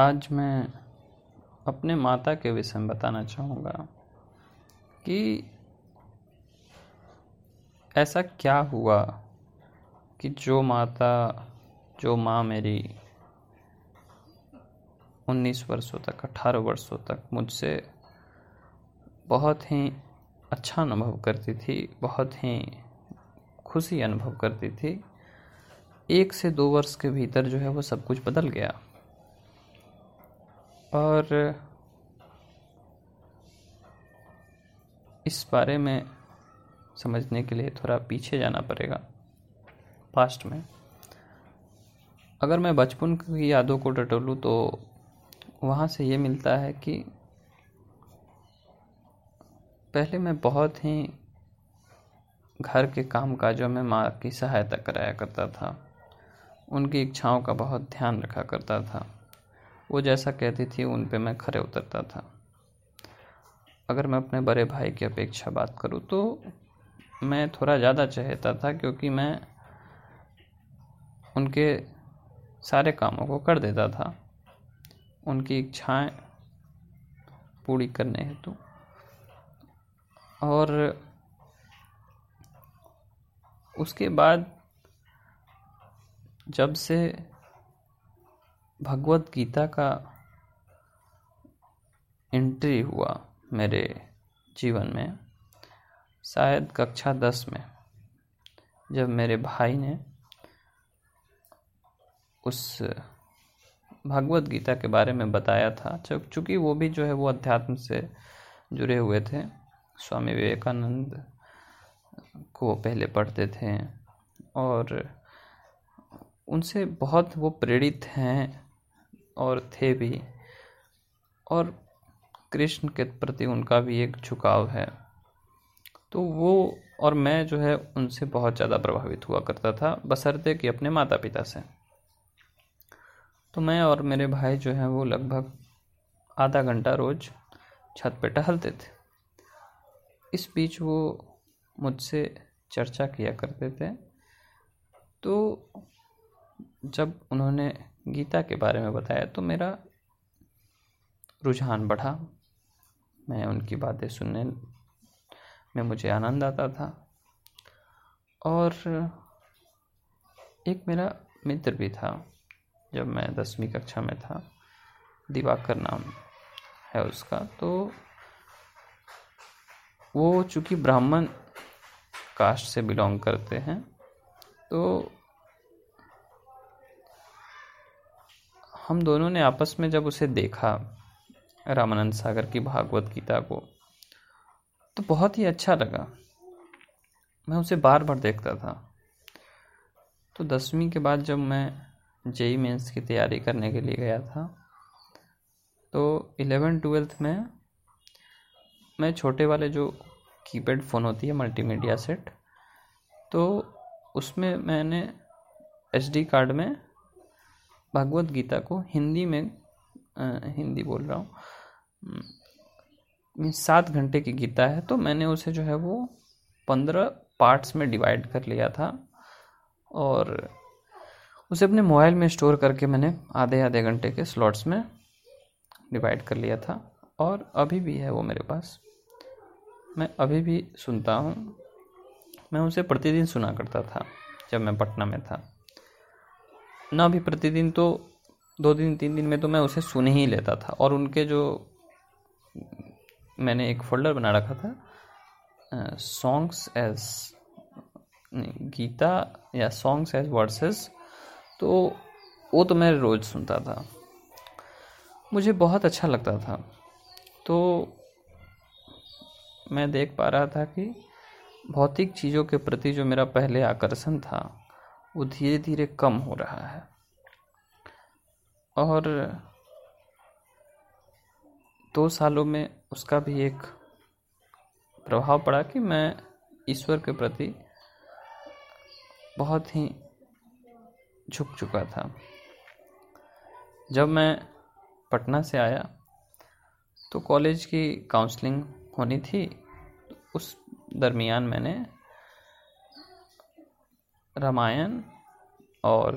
आज मैं अपने माता के विषय में बताना चाहूँगा कि ऐसा क्या हुआ कि जो माता, जो माँ मेरी उन्नीस वर्षों तक, अठारह वर्षों तक मुझसे बहुत ही अच्छा अनुभव करती थी, बहुत ही खुशी अनुभव करती थी, एक से दो वर्ष के भीतर जो है वो सब कुछ बदल गया। और इस बारे में समझने के लिए थोड़ा पीछे जाना पड़ेगा पास्ट में। अगर मैं बचपन की यादों को टटोलूँ तो वहाँ से ये मिलता है कि पहले मैं बहुत ही घर के काम काजों में माँ की सहायता कराया करता था। उनकी इच्छाओं का बहुत ध्यान रखा करता था। वो जैसा कहती थी, उन पे मैं खरे उतरता था। अगर मैं अपने बड़े भाई की अपेक्षा बात करूँ तो मैं थोड़ा ज़्यादा चाहता था क्योंकि मैं उनके सारे कामों को कर देता था। उनकी इच्छाएँ पूरी करने हेतु। और उसके बाद जब से भगवत गीता का एंट्री हुआ मेरे जीवन में, शायद कक्षा दस में, जब मेरे भाई ने उस भगवत गीता के बारे में बताया था। चूँकि वो भी जो है वो अध्यात्म से जुड़े हुए थे, स्वामी विवेकानंद को पहले पढ़ते थे और उनसे बहुत वो प्रेरित हैं और थे भी। और कृष्ण के प्रति उनका भी एक झुकाव है। तो वो और मैं जो है, उनसे बहुत ज़्यादा प्रभावित हुआ करता था बसरते कि अपने माता पिता से। तो मैं और मेरे भाई जो हैं, वो लगभग आधा घंटा रोज़ छत पे टहलते थे। इस बीच वो मुझसे चर्चा किया करते थे। तो जब उन्होंने गीता के बारे में बताया तो मेरा रुझान बढ़ा। मैं उनकी बातें सुनने, में मुझे आनंद आता था। और एक मेरा मित्र भी था, जब मैं दसवीं कक्षा में था, दिवाकर नाम है उसका तो वो चूँकि ब्राह्मण कास्ट से बिलोंग करते हैं तो हम दोनों ने आपस में जब उसे देखा रामानंद सागर की भागवत गीता को तो बहुत ही अच्छा लगा। मैं उसे बार बार देखता था। तो दसवीं के बाद जब मैं जेई मेंस की तैयारी करने के लिए गया था तो इलेवन ट्वेल्थ में मैं छोटे वाले जो कीपैड फ़ोन होती है, मल्टीमीडिया सेट तो उसमें मैंने एच कार्ड में भगवत गीता को हिंदी में आ, हिंदी बोल रहा हूँ सात घंटे की गीता है तो मैंने उसे जो है वो पंद्रह पार्ट्स में डिवाइड कर लिया था और उसे अपने मोबाइल में स्टोर करके मैंने आधे आधे घंटे के स्लॉट्स में डिवाइड कर लिया था और अभी भी है वो मेरे पास। मैं अभी भी सुनता हूँ। मैं उसे प्रतिदिन सुना करता था जब मैं पटना में था। ना भी प्रतिदिन तो दो दिन, तीन दिन में तो मैं उसे सुन ही लेता था। और उनके जो मैंने एक फोल्डर बना रखा था सॉन्ग्स एज गीता या सॉन्ग्स एज वर्सेस तो वो तो मैं रोज़ सुनता था। मुझे बहुत अच्छा लगता था। तो मैं देख पा रहा था कि भौतिक चीज़ों के प्रति जो मेरा पहले आकर्षण था, वो धीरे धीरे कम हो रहा है। और दो सालों में उसका भी एक प्रभाव पड़ा कि मैं ईश्वर के प्रति बहुत ही झुक चुका था। जब मैं पटना से आया तो कॉलेज की काउंसलिंग होनी थी। उस दरमियान मैंने रामायण और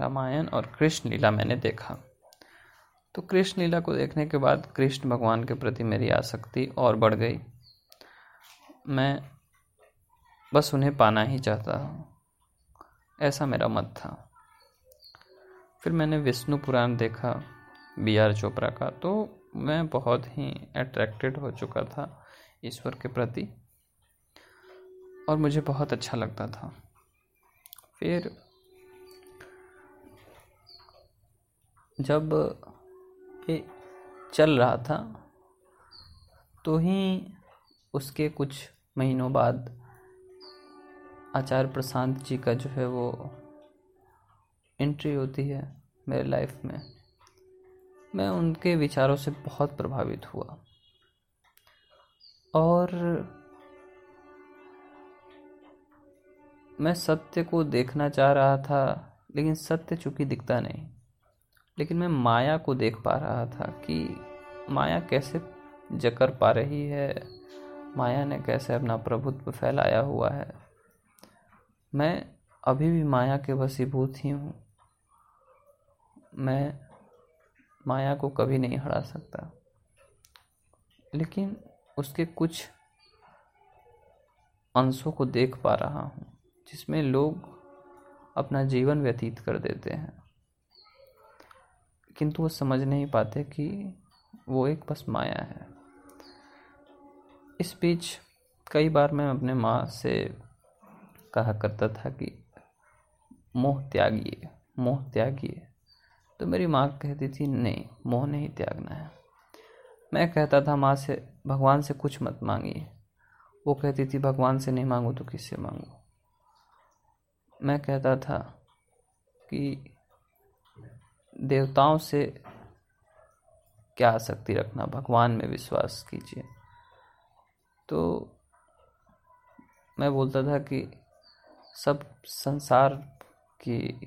रामायण और कृष्ण लीला मैंने देखा। तो कृष्ण लीला को देखने के बाद कृष्ण भगवान के प्रति मेरी आसक्ति और बढ़ गई। मैं बस उन्हें पाना ही चाहता हूँ। ऐसा मेरा मत था। फिर मैंने विष्णु पुराण देखा, बी आर चोपड़ा का तो मैं बहुत ही अट्रैक्टेड हो चुका था ईश्वर के प्रति और मुझे बहुत अच्छा लगता था। फिर जब ये चल रहा था तो ही उसके कुछ महीनों बाद आचार्य प्रशांत जी का जो है वो एंट्री होती है मेरे लाइफ में। मैं उनके विचारों से बहुत प्रभावित हुआ। और मैं सत्य को देखना चाह रहा था, लेकिन सत्य चूँकि दिखता नहीं। लेकिन मैं माया को देख पा रहा था कि माया कैसे जकर पा रही है। माया ने कैसे अपना प्रभुत्व फैलाया हुआ है। मैं अभी भी माया के वसीभूत ही हूँ। मैं माया को कभी नहीं हरा सकता। लेकिन उसके कुछ अंशों को देख पा रहा हूँ, जिसमें लोग अपना जीवन व्यतीत कर देते हैं। किंतु वो समझ नहीं पाते कि वो एक बस माया है। इस बीच कई बार मैं अपने माँ से कहा करता था कि, मोह त्यागिए मोह त्यागिए। तो मेरी माँ कहती थी, नहीं, मोह नहीं त्यागना है। मैं कहता था, माँ से, भगवान से कुछ मत मांगिए। वो कहती थी, भगवान से नहीं मांगो तो किससे मांगो? मैं कहता था कि देवताओं से क्या आसक्ति रखना? भगवान में विश्वास कीजिए। तो मैं बोलता था कि सब संसार की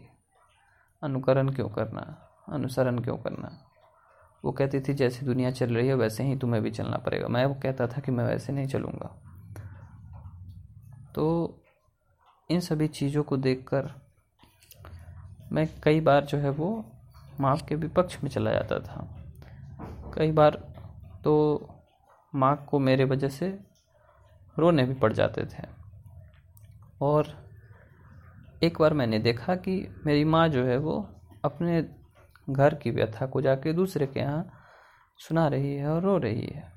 अनुकरण क्यों करना? अनुसरण क्यों करना? वो कहती थी, जैसे दुनिया चल रही है, वैसे ही तुम्हें भी चलना पड़ेगा। मैं वो कहता था कि मैं वैसे नहीं चलूँगा। तो इन सभी चीज़ों को देखकर मैं कई बार जो है वो माँ के विपक्ष में चला जाता था। कई बार तो माँ को मेरे वजह से रोने भी पड़ जाते थे। और एक बार मैंने देखा कि मेरी माँ जो है वो अपने घर की व्यथा को जाके दूसरे के यहाँ सुना रही है और रो रही है।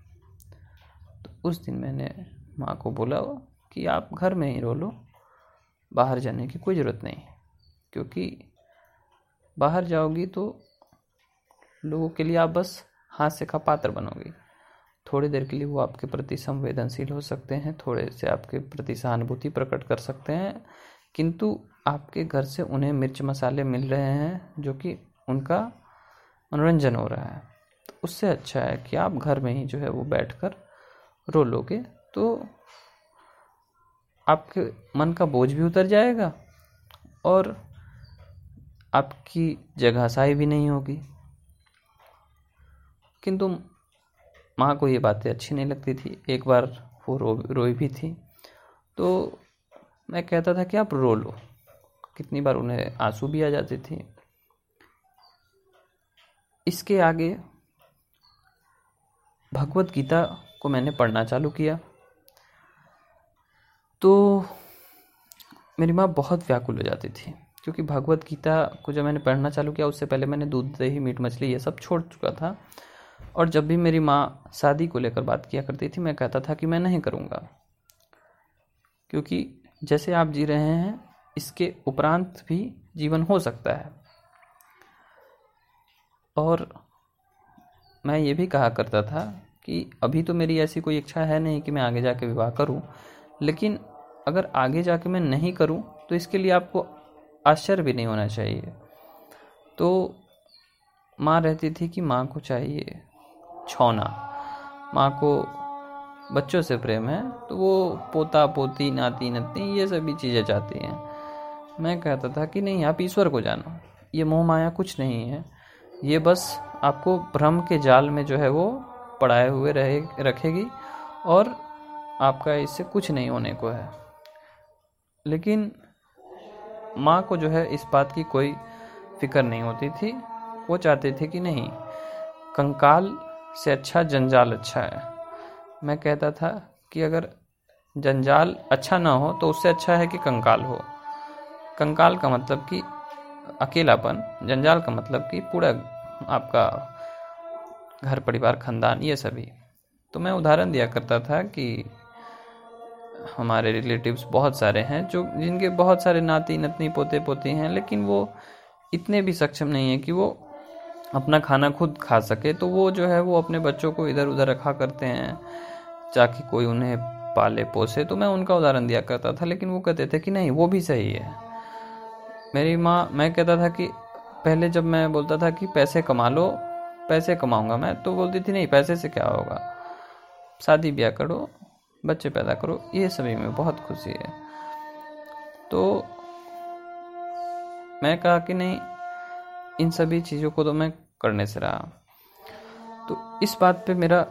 तो उस दिन मैंने माँ को बोला कि आप घर में ही रो लो, बाहर जाने की कोई ज़रूरत नहीं, क्योंकि बाहर जाओगी तो लोगों के लिए आप बस हास्य का पात्र बनोगी। थोड़ी देर के लिए वो आपके प्रति संवेदनशील हो सकते हैं, थोड़े से आपके प्रति सहानुभूति प्रकट कर सकते हैं। किंतु आपके घर से उन्हें मिर्च मसाले मिल रहे हैं, जो कि उनका मनोरंजन हो रहा है। तो उससे अच्छा है कि आप घर में ही जो है वो बैठ कर रो लोगे तो आपके मन का बोझ भी उतर जाएगा और आपकी जगहसाई भी नहीं होगी। किंतु माँ को ये बातें अच्छी नहीं लगती थी। एक बार वो रो, रोई भी थी। तो मैं कहता था कि आप रो लो। कितनी बार उन्हें आँसू भी आ जाती थी। इसके आगे भगवत गीता को मैंने पढ़ना चालू किया। तो मेरी माँ बहुत व्याकुल हो जाती थी। क्योंकि भगवत गीता को जब मैंने पढ़ना चालू किया, उससे पहले मैंने दूध, दही, मीट, मछली ये सब छोड़ चुका था। और जब भी मेरी माँ शादी को लेकर बात किया करती थी, मैं कहता था कि मैं नहीं करूँगा। क्योंकि जैसे आप जी रहे हैं, इसके उपरांत भी जीवन हो सकता है। और मैं ये भी कहा करता था कि अभी तो मेरी ऐसी कोई इच्छा है नहीं कि मैं आगे जाके विवाह करूँ, लेकिन अगर आगे जाके मैं नहीं करूँ तो इसके लिए आपको आश्चर्य भी नहीं होना चाहिए। तो माँ रहती थी कि माँ को चाहिए छौना। माँ को बच्चों से प्रेम है तो वो पोता, पोती, नाती, नतनी, ये सभी चीज़ें चाहती हैं। मैं कहता था कि नहीं, आप ईश्वर को जानो। ये मोह माया कुछ नहीं है। ये बस आपको भ्रम के जाल में जो है वो पढ़ाए हुए रहे, रखेगी और आपका इससे कुछ नहीं होने को है। लेकिन माँ को जो है इस बात की कोई फ़िक्र नहीं होती थी। वो चाहते थे कि नहीं, कंकाल से अच्छा जंजाल अच्छा है। मैं कहता था कि अगर जंजाल अच्छा ना हो तो उससे अच्छा है कि कंकाल हो। कंकाल का मतलब कि अकेलापन, जंजाल का मतलब कि पूरा आपका घर, परिवार, खानदान, ये सभी। तो मैं उदाहरण दिया करता था कि हमारे रिलेटिव्स बहुत सारे हैं, जो जिनके बहुत सारे नाती नतनी, पोते पोती हैं, लेकिन वो इतने भी सक्षम नहीं है कि वो अपना खाना खुद खा सके। तो वो जो है, वो अपने बच्चों को इधर उधर रखा करते हैं ताकि कोई उन्हें पाले, पोसे। तो मैं उनका उदाहरण दिया करता था, लेकिन वो कहते थे कि नहीं, वो भी सही है। मेरी माँ, मैं कहता था कि पहले जब मैं बोलता था कि पैसे कमा लो, पैसे कमाऊँगा मैं तो बोलती थी, नहीं, पैसे से क्या होगा? शादी ब्याह करो बच्चे पैदा करो, ये सभी में बहुत खुशी है। तो मैं कहा कि नहीं, इन सभी चीज़ों को तो मैं करने से रहा। तो इस बात पे मेरा,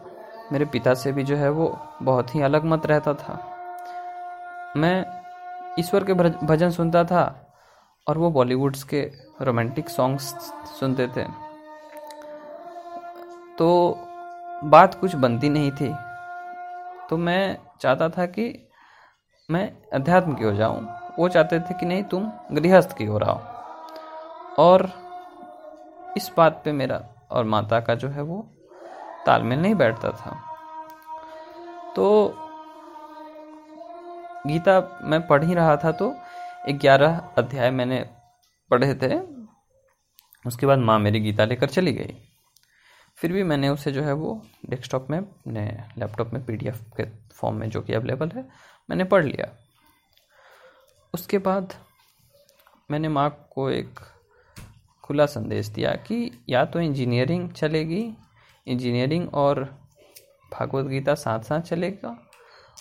मेरे पिता से भी जो है वो बहुत ही अलग मत रहता था। मैं ईश्वर के भजन सुनता था और वो बॉलीवुड्स के रोमांटिक सॉन्ग्स सुनते थे। तो बात कुछ बनती नहीं थी। तो मैं चाहता था कि मैं अध्यात्म की हो जाऊँ। वो चाहते थे कि नहीं, तुम गृहस्थ की रहा हो और इस बात पे मेरा और माता का जो है वो तालमेल नहीं बैठता था। तो गीता मैं पढ़ ही रहा था तो ग्यारह अध्याय मैंने पढ़े थे। उसके बाद माँ मेरी गीता लेकर चली गई। फिर भी मैंने उसे जो है वो डेस्कटॉप में, अपने लैपटॉप में पीडीएफ के फॉर्म में, जो कि अवेलेबल है, मैंने पढ़ लिया। उसके बाद मैंने माँ को एक खुला संदेश दिया कि या तो इंजीनियरिंग चलेगी इंजीनियरिंग और भागवत गीता साथ साथ चलेगा,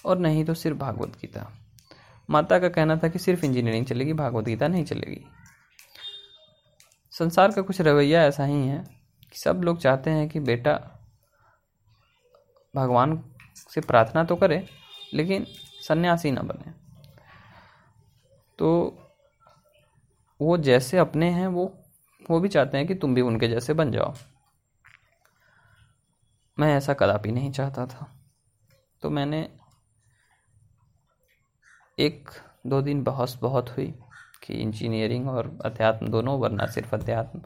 और नहीं तो सिर्फ़ भागवत गीता। माता का कहना था कि सिर्फ़ इंजीनियरिंग चलेगी, भागवत गीता नहीं चलेगी। संसार का कुछ रवैया ऐसा ही है सब लोग चाहते हैं कि बेटा भगवान से प्रार्थना तो करे, लेकिन सन्यासी ना बने। तो वो जैसे अपने हैं, वो वो भी चाहते हैं कि तुम भी उनके जैसे बन जाओ। मैं ऐसा कदापि नहीं चाहता था। तो मैंने एक दो दिन बहस बहुत हुई कि इंजीनियरिंग और अध्यात्म दोनों, वरना सिर्फ़ अध्यात्म।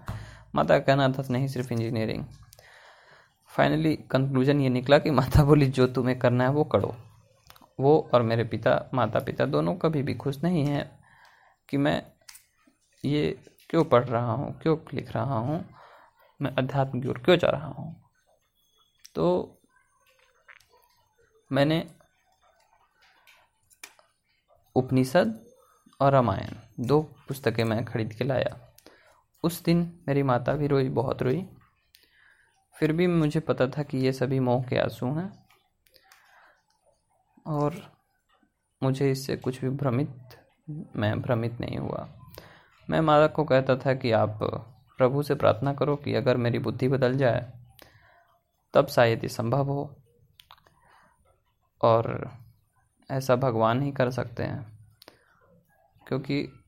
माता का कहना था नहीं, सिर्फ़ इंजीनियरिंग फाइनली कंक्लूजन ये निकला कि माता बोली, जो तुम्हें करना है वो करो। वो और मेरे पिता माता पिता दोनों कभी भी खुश नहीं हैं कि मैं ये क्यों पढ़ रहा हूँ, क्यों लिख रहा हूँ, मैं अध्यात्म की ओर क्यों जा रहा हूँ? तो मैंने उपनिषद और रामायण, दो पुस्तकें मैं खरीद के लाया। उस दिन मेरी माता भी रोई, बहुत रोई। फिर भी मुझे पता था कि ये सभी मोह के आँसू हैं। और मुझे इससे कुछ भी भ्रमित, मैं भ्रमित नहीं हुआ। मैं माता को कहता था कि आप प्रभु से प्रार्थना करो कि अगर मेरी बुद्धि बदल जाए, तब शायद ये संभव हो। और ऐसा भगवान ही कर सकते हैं, क्योंकि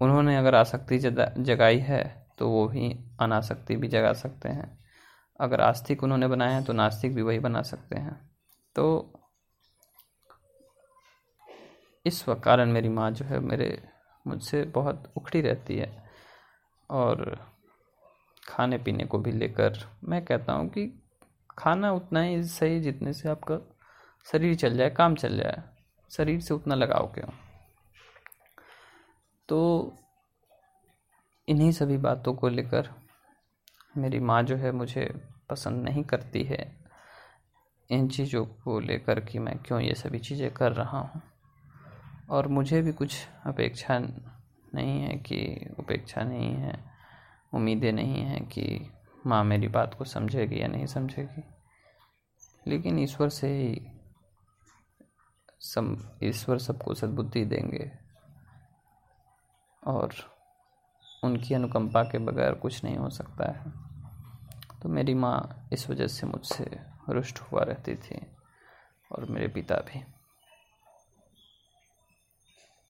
उन्होंने अगर आसक्ति जगाई है तो वो भी अनासक्ति भी जगा सकते हैं। अगर आस्तिक उन्होंने बनाया है तो नास्तिक भी वही बना सकते हैं। तो इस कारण मेरी माँ जो है, मेरे मुझसे बहुत उखड़ी रहती है और खाने पीने को भी लेकर मैं कहता हूँ कि खाना उतना ही सही जितने से आपका शरीर चल जाए, काम चल जाए। शरीर से उतना लगाव क्यों? तो इन्हीं सभी बातों को लेकर मेरी माँ जो है मुझे पसंद नहीं करती है। इन चीज़ों को लेकर कि मैं क्यों ये सभी चीज़ें कर रहा हूँ। और मुझे भी कुछ अपेक्षा नहीं है कि, उपेक्षा नहीं है, उम्मीदें नहीं हैं कि माँ मेरी बात को समझेगी या नहीं समझेगी। लेकिन ईश्वर से ही सम, ईश्वर सबको सद्बुद्धि देंगे। और उनकी अनुकंपा के बगैर कुछ नहीं हो सकता है। तो मेरी माँ इस वजह से मुझसे रुष्ट हुआ रहती थी और मेरे पिता भी।